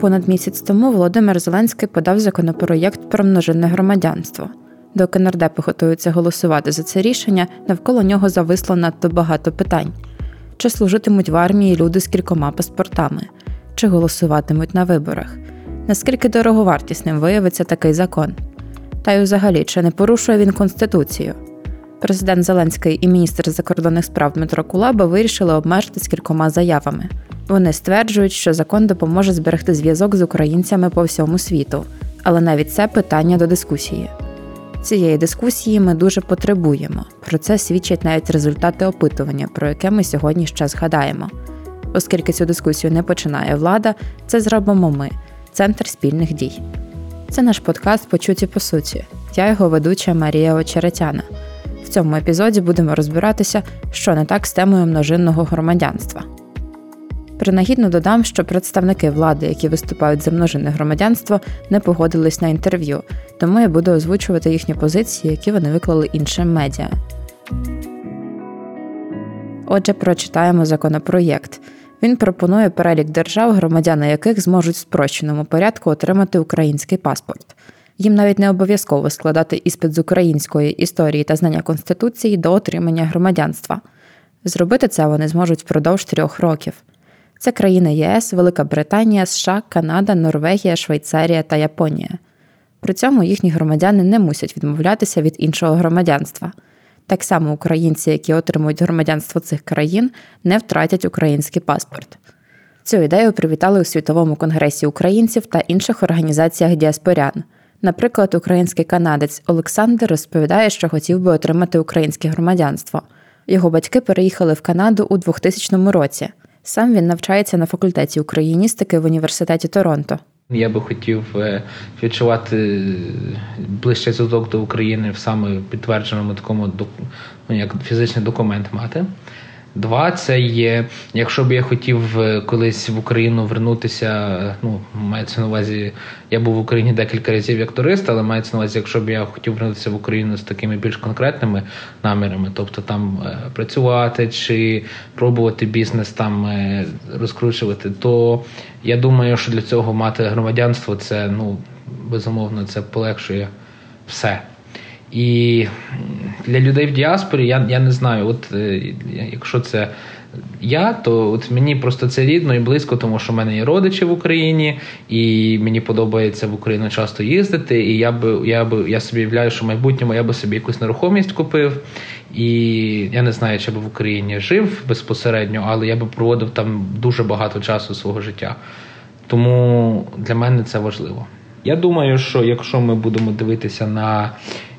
Понад місяць тому Володимир Зеленський подав законопроєкт про множинне громадянство. Доки нардепи готуються голосувати за це рішення, навколо нього зависло надто багато питань: чи служитимуть в армії люди з кількома паспортами, чи голосуватимуть на виборах, наскільки дороговартісним виявиться такий закон? Та й взагалі, чи не порушує він Конституцію? Президент Зеленський і міністр закордонних справ Дмитро Кулаба вирішили обмежитись кількома заявами. Вони стверджують, що закон допоможе зберегти зв'язок з українцями по всьому світу, але навіть це питання до дискусії. Цієї дискусії ми дуже потребуємо. Про це свідчать навіть результати опитування, про яке ми сьогодні ще згадаємо. Оскільки цю дискусію не починає влада, це зробимо ми, центр спільних дій. Це наш подкаст Почуті по суті. Я його ведуча Марія Очеретяна. В цьому епізоді будемо розбиратися, що не так з темою множинного громадянства. Принагідно додам, що представники влади, які виступають за множинне громадянство, не погодились на інтерв'ю, тому я буду озвучувати їхні позиції, які вони виклали іншим медіа. Отже, прочитаємо законопроєкт. Він пропонує перелік держав, громадяни яких зможуть в спрощеному порядку отримати український паспорт. Їм навіть не обов'язково складати іспит з української історії та знання конституції до отримання громадянства. Зробити це вони зможуть впродовж трьох років. Це країни ЄС, Велика Британія, США, Канада, Норвегія, Швейцарія та Японія. При цьому їхні громадяни не мусять відмовлятися від іншого громадянства. Так само українці, які отримують громадянство цих країн, не втратять український паспорт. Цю ідею привітали у Світовому конгресі українців та інших організаціях діаспорян. Наприклад, український канадець Олександр розповідає, що хотів би отримати українське громадянство. Його батьки переїхали в Канаду у 2000 році. Сам він навчається на факультеті україністики в університеті Торонто. Я би хотів е, відчувати ближче зв'язок до України в саме підтвердженому такому ну, як фізичний документ мати. Два це є, якщо б я хотів е, колись в Україну вернутися, ну мається на увазі, я був в Україні декілька разів як турист, але мається на увазі, якщо б я хотів вернутися в Україну з такими більш конкретними намірами, тобто там е, працювати чи пробувати бізнес там е, розкручувати, то я думаю, що для цього мати громадянство це ну безумовно це полегшує все. І для людей в діаспорі я я не знаю, от е, якщо це я, то от мені просто це рідно і близько, тому що в мене є родичі в Україні, і мені подобається в Україну часто їздити. І я би я би я собі являю, що в майбутньому я би собі якусь нерухомість купив. І я не знаю, чи би в Україні жив безпосередньо, але я би проводив там дуже багато часу свого життя. Тому для мене це важливо. Я думаю, що якщо ми будемо дивитися на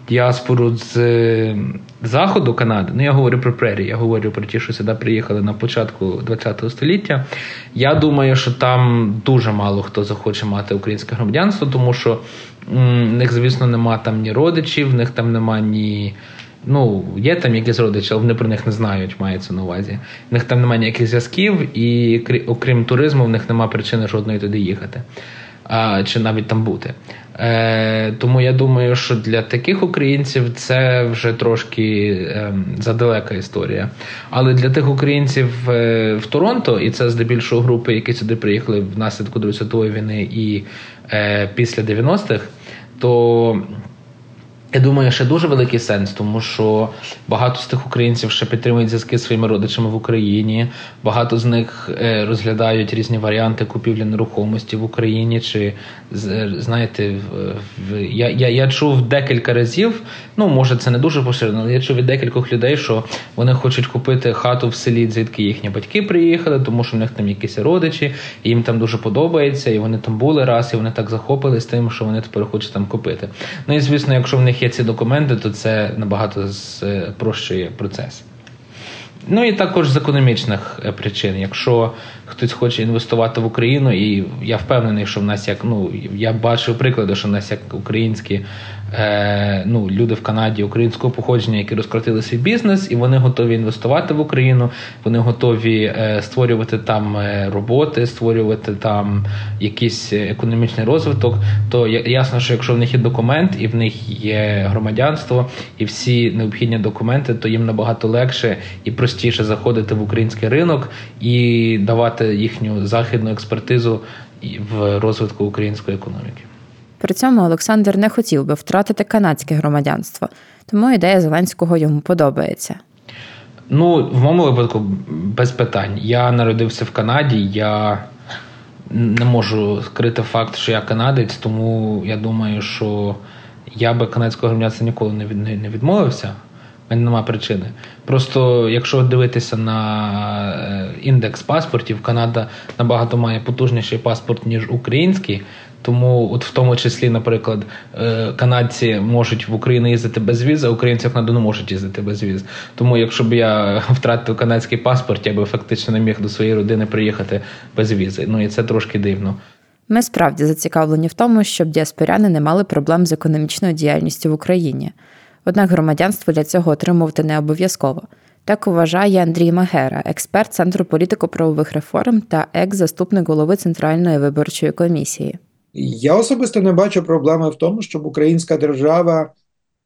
діаспору з заходу Канади, ну я говорю про прері, я говорю про ті, що сюди приїхали на початку ХХ століття. Я думаю, що там дуже мало хто захоче мати українське громадянство, тому що в них, звісно, нема там ні родичів, в них там нема ні. Ну, є там якісь родичі, але вони про них не знають, мається на увазі. В них там немає ніяких зв'язків, і окрім туризму, в них немає причини жодної туди їхати, а, чи навіть там бути. Е, Тому я думаю, що для таких українців це вже трошки е, задалека історія. Але для тих українців е, в Торонто, і це здебільшого групи, які сюди приїхали внаслідку Другої світової війни і е, після 90-х, то я думаю, ще дуже великий сенс, тому що багато з тих українців ще підтримують зв'язки з своїми родичами в Україні. Багато з них е, розглядають різні варіанти купівлі нерухомості в Україні. Чи знаєте, я я, я чув декілька разів. Ну може це не дуже поширено, але я чув від декількох людей, що вони хочуть купити хату в селі, звідки їхні батьки приїхали, тому що в них там якісь родичі, і їм там дуже подобається, і вони там були раз, і вони так захопились тим, що вони тепер хочуть там купити. Ну і звісно, якщо в них є ці документи, то це набагато спрощує процес. Ну і також з економічних е, причин. Якщо хтось хоче інвестувати в Україну, і я впевнений, що в нас як ну я бачив приклади, що в нас як українські е, ну, люди в Канаді українського походження, які розкрутили свій бізнес, і вони готові інвестувати в Україну, вони готові е, створювати там е, роботи, створювати там якийсь економічний розвиток. То ясно, що якщо в них є документ і в них є громадянство, і всі необхідні документи, то їм набагато легше і простіше заходити в український ринок і давати вкладати їхню західну експертизу в розвитку української економіки. При цьому Олександр не хотів би втратити канадське громадянство, тому ідея Зеленського йому подобається. Ну, в моєму випадку без питань. Я народився в Канаді. Я не можу скрити факт, що я канадець, тому я думаю, що я би канадського громадянства ніколи не відмовився. Мене немає причини. Просто якщо дивитися на е, індекс паспортів, Канада набагато має потужніший паспорт, ніж український. Тому, от в тому числі, наприклад, е, канадці можуть в Україну їздити без віз, а українці в Канаду не можуть їздити без віз. Тому, якщо б я втратив канадський паспорт, я би фактично не міг до своєї родини приїхати без візи. Ну і це трошки дивно. Ми справді зацікавлені в тому, щоб діаспоряни не мали проблем з економічною діяльністю в Україні. Однак громадянство для цього отримувати не обов'язково. Так вважає Андрій Магера, експерт Центру політико-правових реформ та екс-заступник голови Центральної виборчої комісії. Я особисто не бачу проблеми в тому, щоб українська держава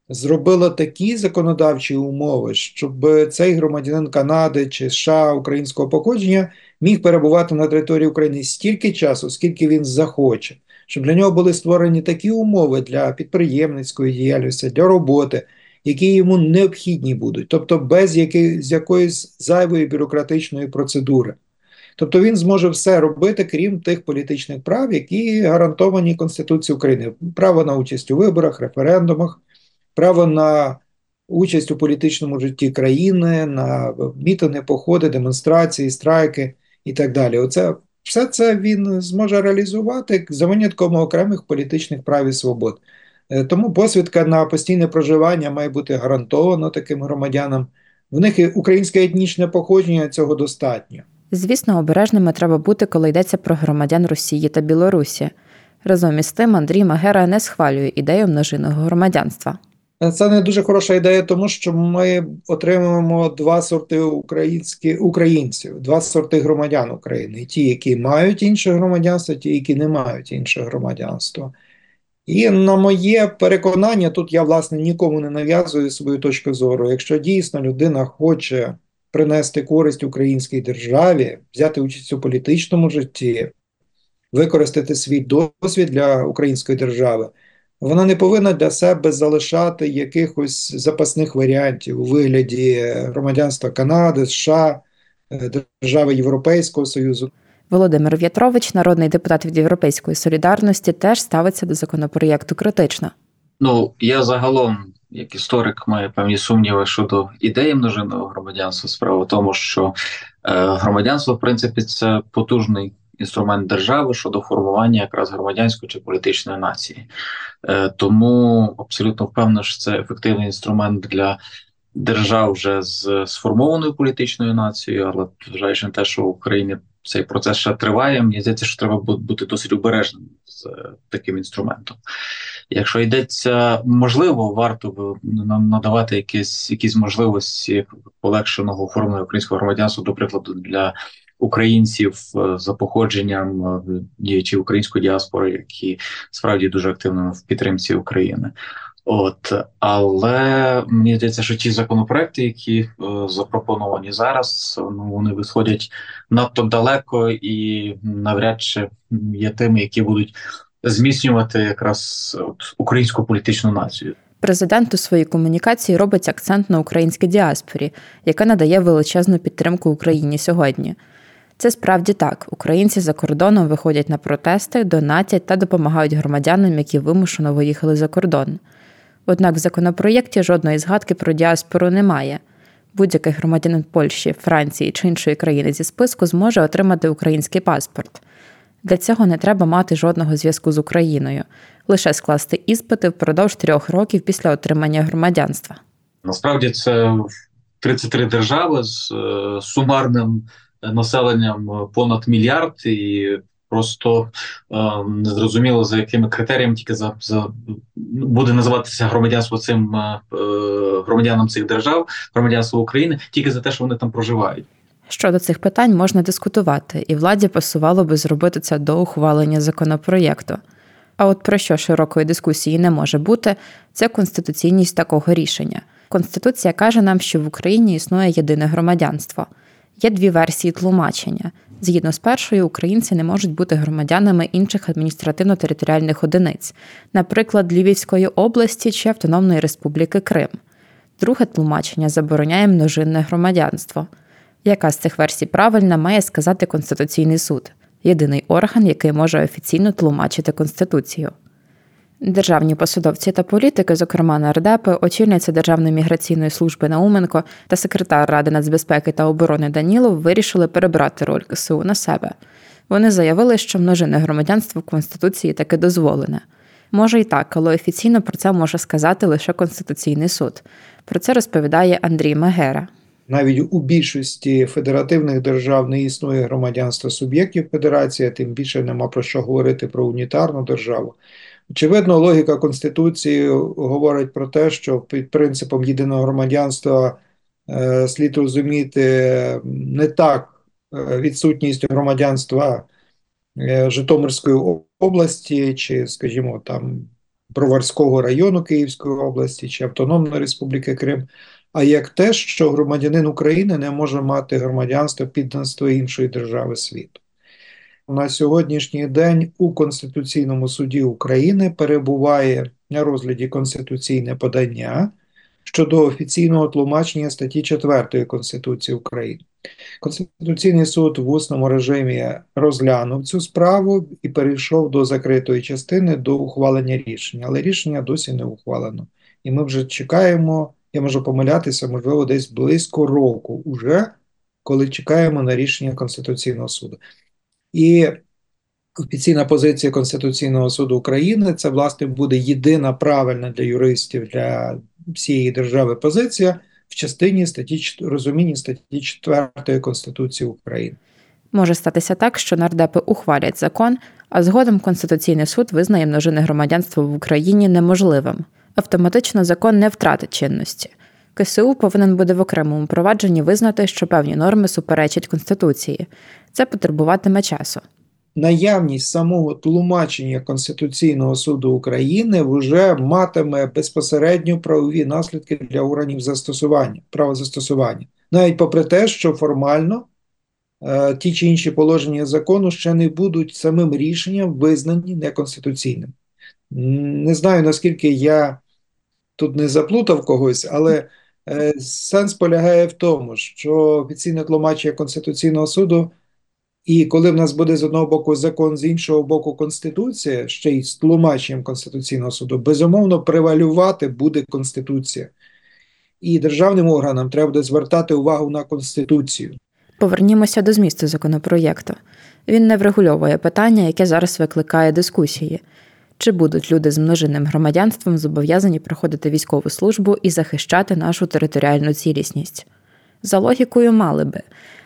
зробила такі законодавчі умови, щоб цей громадянин Канади чи США українського походження міг перебувати на території України стільки часу, скільки він захоче, щоб для нього були створені такі умови для підприємницької діяльності, для роботи, які йому необхідні будуть, тобто без якої, якоїсь зайвої бюрократичної процедури. Тобто він зможе все робити, крім тих політичних прав, які гарантовані Конституцією України: право на участь у виборах, референдумах, право на участь у політичному житті країни, на мітинги, походи, демонстрації, страйки і так далі. Оце все це він зможе реалізувати за винятком окремих політичних прав і свобод. Е, тому посвідка на постійне проживання має бути гарантовано таким громадянам. В них українське етнічне походження цього достатньо. Звісно, обережними треба бути, коли йдеться про громадян Росії та Білорусі. Разом із тим, Андрій Магера не схвалює ідею множинного громадянства. Це не дуже хороша ідея, тому що ми отримуємо два сорти українські українців, два сорти громадян України: ті, які мають інше громадянство, ті, які не мають інше громадянство. І на моє переконання, тут я власне нікому не нав'язую свою точку зору. Якщо дійсно людина хоче принести користь українській державі, взяти участь у політичному житті, використати свій досвід для української держави, вона не повинна для себе залишати якихось запасних варіантів у вигляді громадянства Канади, США, е, держави Європейського Союзу. Володимир В'ятрович, народний депутат від Європейської солідарності, теж ставиться до законопроєкту критично. Ну я загалом як історик має певні сумніви щодо ідеї множинного громадянства. Справа в тому, що е, громадянство, в принципі, це потужний інструмент держави щодо формування якраз громадянської чи політичної нації. Е, Тому абсолютно впевнений, що це ефективний інструмент для. Держав вже з сформованою політичною нацією, але зважаючи на те, що в Україні цей процес ще триває. Мені здається, що треба бути досить обережним з е, таким інструментом. Якщо йдеться можливо, варто б надавати якісь якісь можливості полегшеного оформлення українського громадянства, до прикладу, для українців е, за походженням е, діячів української діаспори, які справді дуже активно в підтримці України. От але мені здається, що ті законопроекти, які е, запропоновані зараз, ну вони висходять надто далеко і навряд чи є тими, які будуть зміцнювати якраз українську політичну націю. Президент у своїй комунікації робить акцент на українській діаспорі, яка надає величезну підтримку Україні сьогодні. Це справді так. Українці за кордоном виходять на протести, донатять та допомагають громадянам, які вимушено виїхали за кордон. Однак в законопроєкті жодної згадки про діаспору немає. Будь-який громадянин Польщі, Франції чи іншої країни зі списку зможе отримати український паспорт. Для цього не треба мати жодного зв'язку з Україною, лише скласти іспити впродовж трьох років після отримання громадянства. Насправді це 33 держави з е, сумарним населенням понад мільярд, і просто е, незрозуміло за якими критеріями тільки за за буде називатися громадянство цим е, громадянам цих держав, громадянство України, тільки за те, що вони там проживають. Щодо цих питань можна дискутувати, і владі пасувало би зробити це до ухвалення законопроєкту. А от про що широкої дискусії не може бути, це конституційність такого рішення. Конституція каже нам, що в Україні існує єдине громадянство. Є дві версії тлумачення. Згідно з першою, українці не можуть бути громадянами інших адміністративно-територіальних одиниць, наприклад, Львівської області чи Автономної Республіки Крим. Друге тлумачення забороняє множинне громадянство. Яка з цих версій правильна, має сказати Конституційний суд єдиний орган, який може офіційно тлумачити Конституцію. Державні посадовці та політики, зокрема нардепи, очільниця Державної міграційної служби Науменко та секретар Ради нацбезпеки та оборони Данілов вирішили перебрати роль КСУ на себе. Вони заявили, що множинне громадянство в Конституції таки дозволене. Може і так, але офіційно про це може сказати лише Конституційний суд. Про це розповідає Андрій Мегера. Навіть у більшості федеративних держав не існує громадянства суб'єктів федерації, тим більше нема про що говорити про унітарну державу. Очевидно, логіка Конституції говорить про те, що під принципом єдиного громадянства е, слід розуміти не так е, відсутність громадянства е, Житомирської області, чи, скажімо, там Броварського району Київської області, чи Автономної Республіки Крим, а як те, що громадянин України не може мати громадянство підданства іншої держави світу. На сьогоднішній день у Конституційному суді України перебуває на розгляді конституційне подання щодо офіційного тлумачення статті 4 Конституції України. Конституційний суд в усному режимі розглянув цю справу і перейшов до закритої частини до ухвалення рішення, але рішення досі не ухвалено. І ми вже чекаємо, я можу помилятися, можливо, десь близько року, уже коли чекаємо на рішення Конституційного суду. І офіційна позиція Конституційного суду України це, власне, буде єдина правильна для юристів для всієї держави позиція в частині статті розумінні статті 4 Конституції України. Може статися так, що нардепи ухвалять закон, а згодом Конституційний суд визнає множине громадянство в Україні неможливим. Автоматично закон не втратить чинності. КСУ повинен буде в окремому провадженні визнати, що певні норми суперечать Конституції. Це потребуватиме часу. Наявність самого тлумачення Конституційного суду України вже матиме безпосередньо правові наслідки для органів застосування, правозастосування, навіть попри те, що формально е, ті чи інші положення закону ще не будуть самим рішенням визнані неконституційним. Не знаю наскільки я тут не заплутав когось, але сенс полягає в тому, що офіційне тлумачення Конституційного суду, і коли в нас буде з одного боку закон, з іншого боку, Конституція, ще й з тлумаченням Конституційного суду, безумовно, превалювати буде Конституція. І державним органам треба буде звертати увагу на Конституцію. Повернімося до змісту законопроєкту. Він не врегульовує питання, яке зараз викликає дискусії. Чи будуть люди з множинним громадянством зобов'язані проходити військову службу і захищати нашу територіальну цілісність? За логікою, мали би,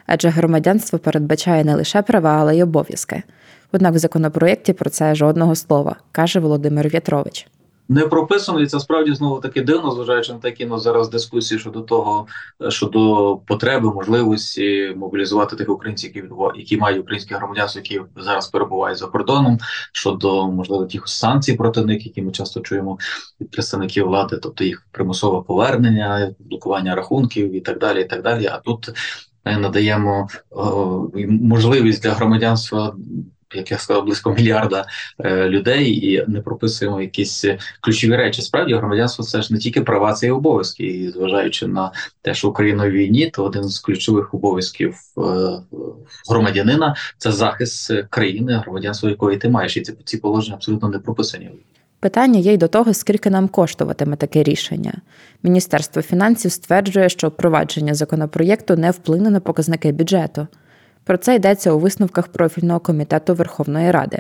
адже громадянство передбачає не лише права, але й обов'язки. Однак в законопроєкті про це жодного слова, каже Володимир В'ятрович не прописано, і це справді знову таки дивно, зважаючи на такі ну, зараз дискусії щодо того, е, щодо потреби, можливості мобілізувати тих українців, які які мають українське громадянство, які зараз перебувають за кордоном, щодо можливо тих санкцій проти них, які ми часто чуємо від представників влади, тобто їх примусове повернення, блокування рахунків і так далі. І так далі. А тут ми надаємо о, можливість для громадянства як я сказав, близько мільярда е, людей, і не прописуємо якісь ключові речі. Справді громадянство це ж не тільки права, це й обов'язки. І зважаючи на те, що Україна в війні, то один з ключових обов'язків е, громадянина це захист країни, громадянство якої ти маєш, і ці, ці положення абсолютно не прописані. Питання є й до того, скільки нам коштуватиме таке рішення. Міністерство фінансів стверджує, що впровадження законопроєкту не вплине на показники бюджету. Про це йдеться у висновках профільного комітету Верховної Ради.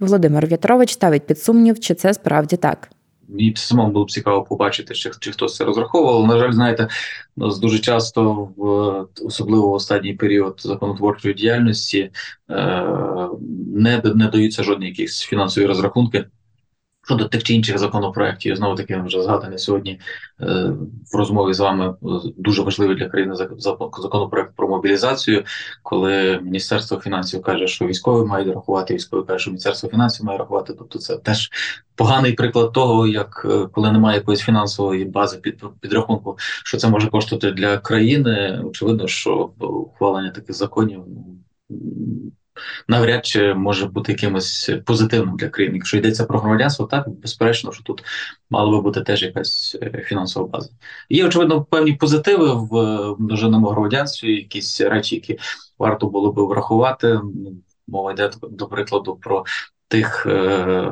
Володимир В'ятрович ставить під сумнів, чи це справді так. Мені самому було б цікаво побачити, чи чи хтось це розраховував. На жаль, знаєте, нас дуже часто, в особливо в останній період законотворчої діяльності, е, не не даються жодні якісь фінансові розрахунки Щодо тих чи інших законопроєктів, знову таки вже згаданий сьогодні е, в розмові з вами е, дуже важливий для країни законопроект про мобілізацію, коли Міністерство фінансів каже, що військові мають рахувати, військові каже, що Міністерство фінансів має рахувати. Тобто, це теж поганий приклад того, як е, коли немає якоїсь фінансової бази під підрахунку, що це може коштувати для країни. Очевидно, що ухвалення таких законів навряд чи може бути якимось позитивним для країни. Якщо йдеться про громадянство, так безперечно, що тут мала би бути теж якась е, фінансова база. Є очевидно певні позитиви в множинному громадянстві, якісь речі, які варто було би врахувати. Мова йде до прикладу про тих е,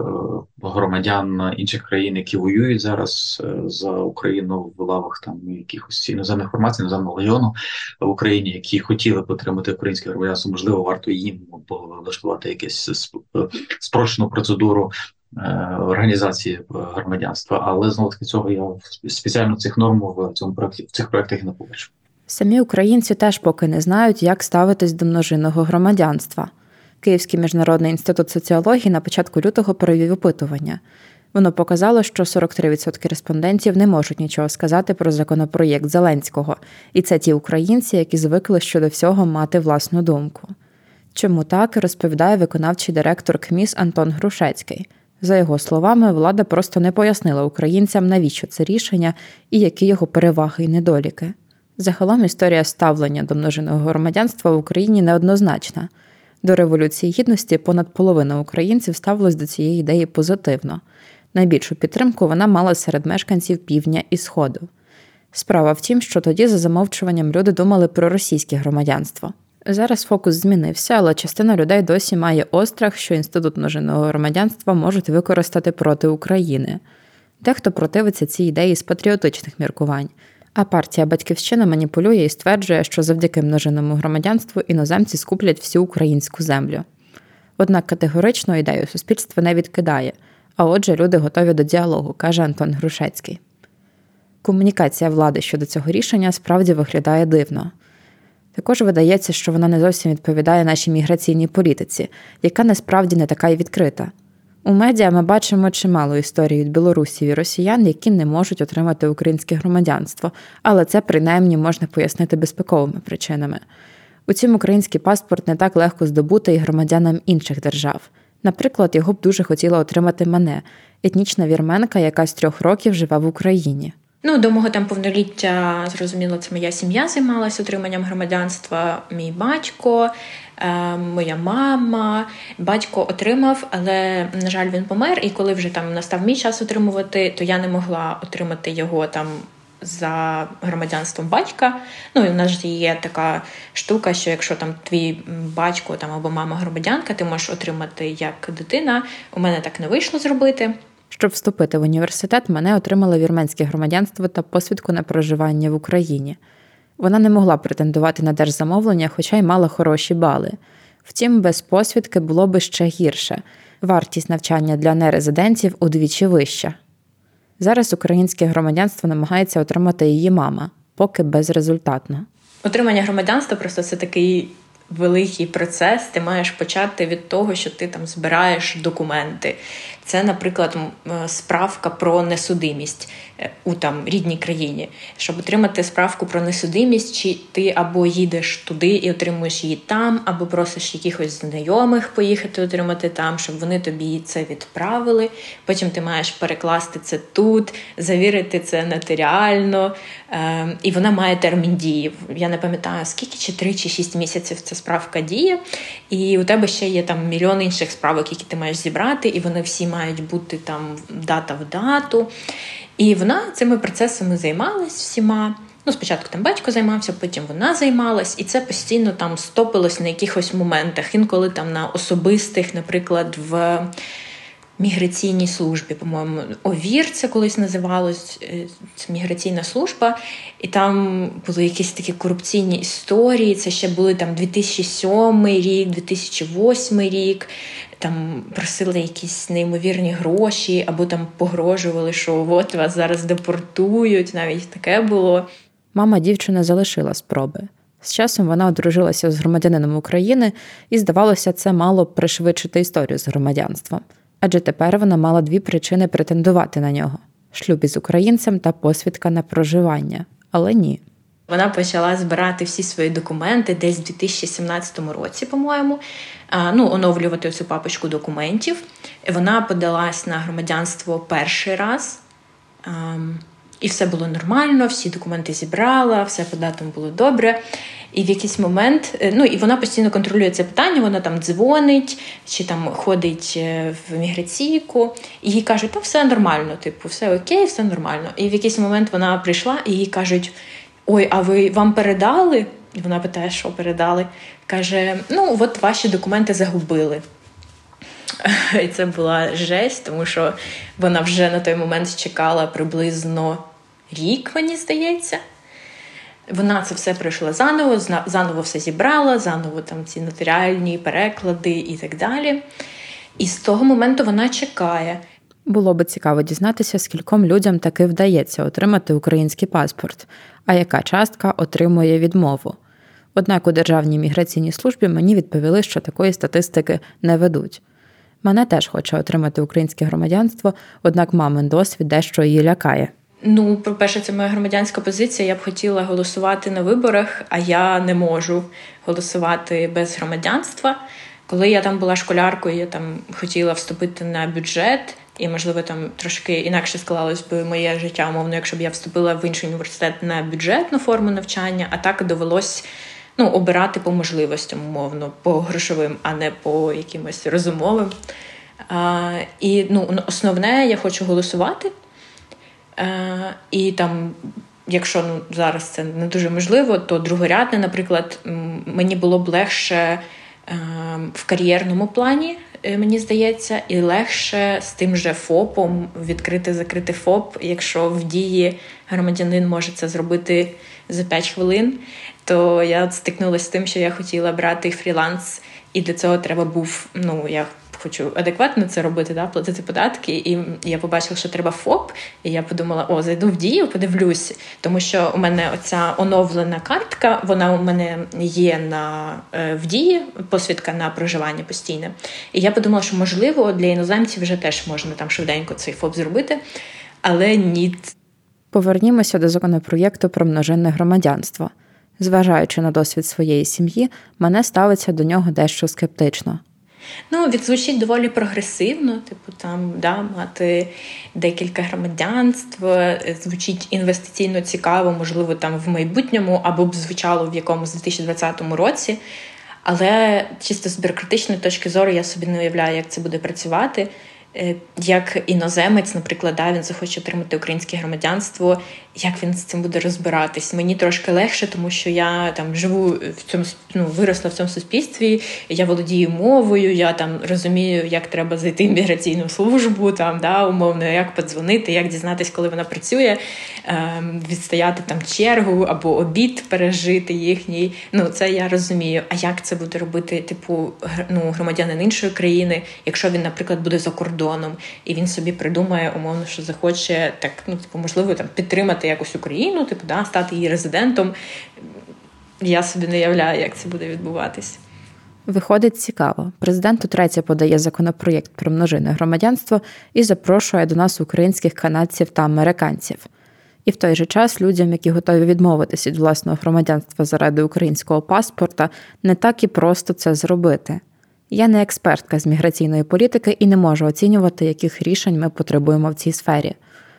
громадян інших країн, які воюють зараз е, за Україну в лавах там якихось іноземних формацій, іноземного легіону в Україні, які хотіли б отримати українське громадянство, можливо, варто їм влаштувати якусь е, спрощену процедуру. Організації громадянства, але знову таки цього я спеціально цих норм в цьому проєкті в цих проєктах не побачив. Самі українці теж поки не знають, як ставитись до множинного громадянства. Київський міжнародний інститут соціології на початку лютого провів опитування. Воно показало, що 43% респондентів не можуть нічого сказати про законопроєкт Зеленського, і це ті українці, які звикли щодо всього мати власну думку. Чому так розповідає виконавчий директор КМІС Антон Грушецький. За його словами, влада просто не пояснила українцям, навіщо це рішення і які його переваги і недоліки. Загалом історія ставлення до множеного громадянства в Україні неоднозначна. До Революції Гідності понад половина українців ставилась до цієї ідеї позитивно. Найбільшу підтримку вона мала серед мешканців півдня і Сходу. Справа в тім, що тоді, за замовчуванням, люди думали про російське громадянство. Зараз фокус змінився, але частина людей досі має острах, що інститут множинного громадянства можуть використати проти України. Дехто противиться цій ідеї з патріотичних міркувань. А партія Батьківщина маніпулює і стверджує, що завдяки множинному громадянству іноземці скуплять всю українську землю. Однак категорично ідею суспільство не відкидає, а отже, люди готові до діалогу, каже Антон Грушецький. Комунікація влади щодо цього рішення справді виглядає дивно. Також видається, що вона не зовсім відповідає нашій міграційній політиці, яка насправді не така й відкрита. У медіа ми бачимо чимало історій від білорусів і росіян, які не можуть отримати українське громадянство, але це принаймні можна пояснити безпековими причинами. Утім, український паспорт не так легко здобути і громадянам інших держав. Наприклад, його б дуже хотіла отримати мене, етнічна вірменка, яка з трьох років живе в Україні. Ну, до мого там повноліття, зрозуміло, це моя сім'я займалася отриманням громадянства, мій батько, е, моя мама. Батько отримав, але, на жаль, він помер. І коли вже там настав мій час отримувати, то я не могла отримати його там. За громадянством батька. Ну і в нас є така штука, що якщо там твій батько там або мама громадянка, ти можеш отримати як дитина. У мене так не вийшло зробити. Щоб вступити в університет, мене отримала вірменське громадянство та посвідку на проживання в Україні. Вона не могла претендувати на держзамовлення, хоча й мала хороші бали. Втім, без посвідки було би ще гірше. Вартість навчання для нерезидентів удвічі вища. Зараз українське громадянство намагається отримати її мама, поки безрезультатно. Отримання громадянства просто це такий великий процес. Ти маєш почати від того, що ти там збираєш документи. Це, наприклад, е, справка про несудимість е, у там рідній країні. Щоб отримати справку про несудимість, чи ти або їдеш туди і отримуєш її там, або просиш якихось знайомих поїхати отримати там, щоб вони тобі це відправили. Потім ти маєш перекласти це тут, завірити це нотаріально, е, і вона має термін дії. Я не пам'ятаю, скільки чи три чи шість місяців ця справка діє, і у тебе ще є там мільйон інших справок, які ти маєш зібрати, і вони всі мають бути там дата в дату. І вона цими процесами займалась всіма. Ну, спочатку там батько займався, потім вона займалась, і це постійно там стопилось на якихось моментах. Інколи там на особистих, наприклад, в міграційній службі, по-моєму, ОВІР це колись називалось е, це міграційна служба, і там були якісь такі корупційні історії. Це ще були там 2007 рік, 2008 рік. Там просили якісь неймовірні гроші, або там погрожували, що от вас зараз депортують. Навіть таке було. Мама дівчина залишила спроби. З часом вона одружилася з громадянином України, і здавалося, це мало пришвидшити історію з громадянством адже тепер вона мала дві причини претендувати на нього: шлюб із українцем та посвідка на проживання. Але ні. Вона почала збирати всі свої документи десь в 2017 році, по-моєму, ну, оновлювати цю папочку документів. Вона подалась на громадянство перший раз. І все було нормально, всі документи зібрала, все по датам було добре. І в якийсь момент, е, ну і вона постійно контролює це питання, вона там дзвонить чи там ходить е, в міграційку, і їй кажуть, ну все нормально, типу, все окей, все нормально. І в якийсь момент вона прийшла і їй кажуть: Ой, а ви вам передали? І вона питає, що передали. Каже: Ну, от ваші документи загубили. І це була жесть, тому що вона вже на той момент чекала приблизно рік, мені здається. Вона це все пройшла заново, заново все зібрала, заново там ці нотаріальні переклади і так далі. І з того моменту вона чекає. Було би цікаво дізнатися, скільком людям таки вдається отримати український паспорт, а яка частка отримує відмову. Однак у Державній міграційній службі мені відповіли, що такої статистики не ведуть. Мене теж хоче отримати українське громадянство, однак мамин досвід дещо її лякає. Ну, по-перше, це моя громадянська позиція. Я б хотіла голосувати на виборах, а я не можу голосувати без громадянства. Коли я там була школяркою, я там хотіла вступити на бюджет, і, можливо, там трошки інакше склалось би моє життя, умовно, якщо б я вступила в інший університет на бюджетну форму навчання, а так довелось ну, обирати по можливостям, умовно, по грошовим, а не по якимось розумовим. А, І ну, основне, я хочу голосувати. А, І там, якщо ну, зараз це не дуже можливо, то другорядне, наприклад, мені було б легше. В кар'єрному плані, е, мені здається, і легше з тим же ФОПом відкрити закрити ФОП, якщо в дії громадянин може це зробити за 5 хвилин, то я стикнулася з тим, що я хотіла брати фріланс, і для цього треба був. Ну я хочу адекватно це робити, да, платити податки. І я побачила, що треба ФОП. І я подумала, о, зайду в дію, подивлюсь, тому що у мене оця оновлена картка, вона у мене є на е, в дії, посвідка на проживання постійне. І я подумала, що можливо для іноземців вже теж можна там швиденько цей ФОП зробити, але ні. Повернімося до законопроєкту про множинне громадянство. Зважаючи на досвід своєї сім'ї, мене ставиться до нього дещо скептично. Ну, відзвучить доволі прогресивно, типу там да, мати декілька громадянств, звучить інвестиційно цікаво, можливо, там в майбутньому або б звучало в якомусь 2020 році. Але чисто з бюрократичної точки зору я собі не уявляю, як це буде працювати. Е, як іноземець, наприклад, да, він захоче отримати українське громадянство, як він з цим буде розбиратись? Мені трошки легше, тому що я там живу в цьому ну, виросла в цьому суспільстві, я володію мовою, я там розумію, як треба зайти в міграційну службу, там да, умовно, як подзвонити, як дізнатись, коли вона працює, ем, відстояти там чергу або обід пережити їхній. Ну це я розумію. А як це буде робити, типу, ну, громадянин іншої країни, якщо він, наприклад, буде за кордоном і він собі придумає умовно, що захоче так, ну типу, можливо, там підтримати якось Україну, типу, да, стати її резидентом. Я собі не являю, як це буде відбуватись. Виходить цікаво. Президент утретє подає законопроєкт про множинне громадянство і запрошує до нас українських канадців та американців. І в той же час людям, які готові відмовитися від власного громадянства заради українського паспорта, не так і просто це зробити. Я не експертка з міграційної політики і не можу оцінювати, яких рішень ми потребуємо в цій сфері.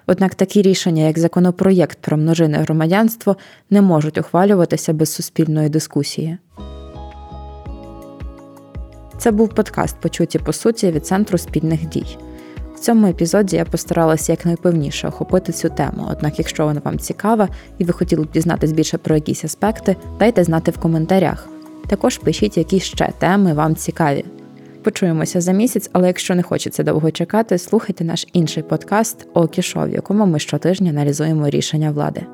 Однак такі рішення, як законопроєкт про множинне громадянство, не можуть ухвалюватися без суспільної дискусії. Це був подкаст Почуті по суті від Центру спільних дій. В цьому епізоді я постаралася якнайпевніше охопити цю тему. Однак, якщо вона вам цікава і ви хотіли б дізнатись більше про якісь аспекти, дайте знати в коментарях. Також пишіть, які ще теми вам цікаві. Почуємося за місяць, але якщо не хочеться довго чекати, слухайте наш інший подкаст «Окішов», в якому ми щотижня аналізуємо рішення влади.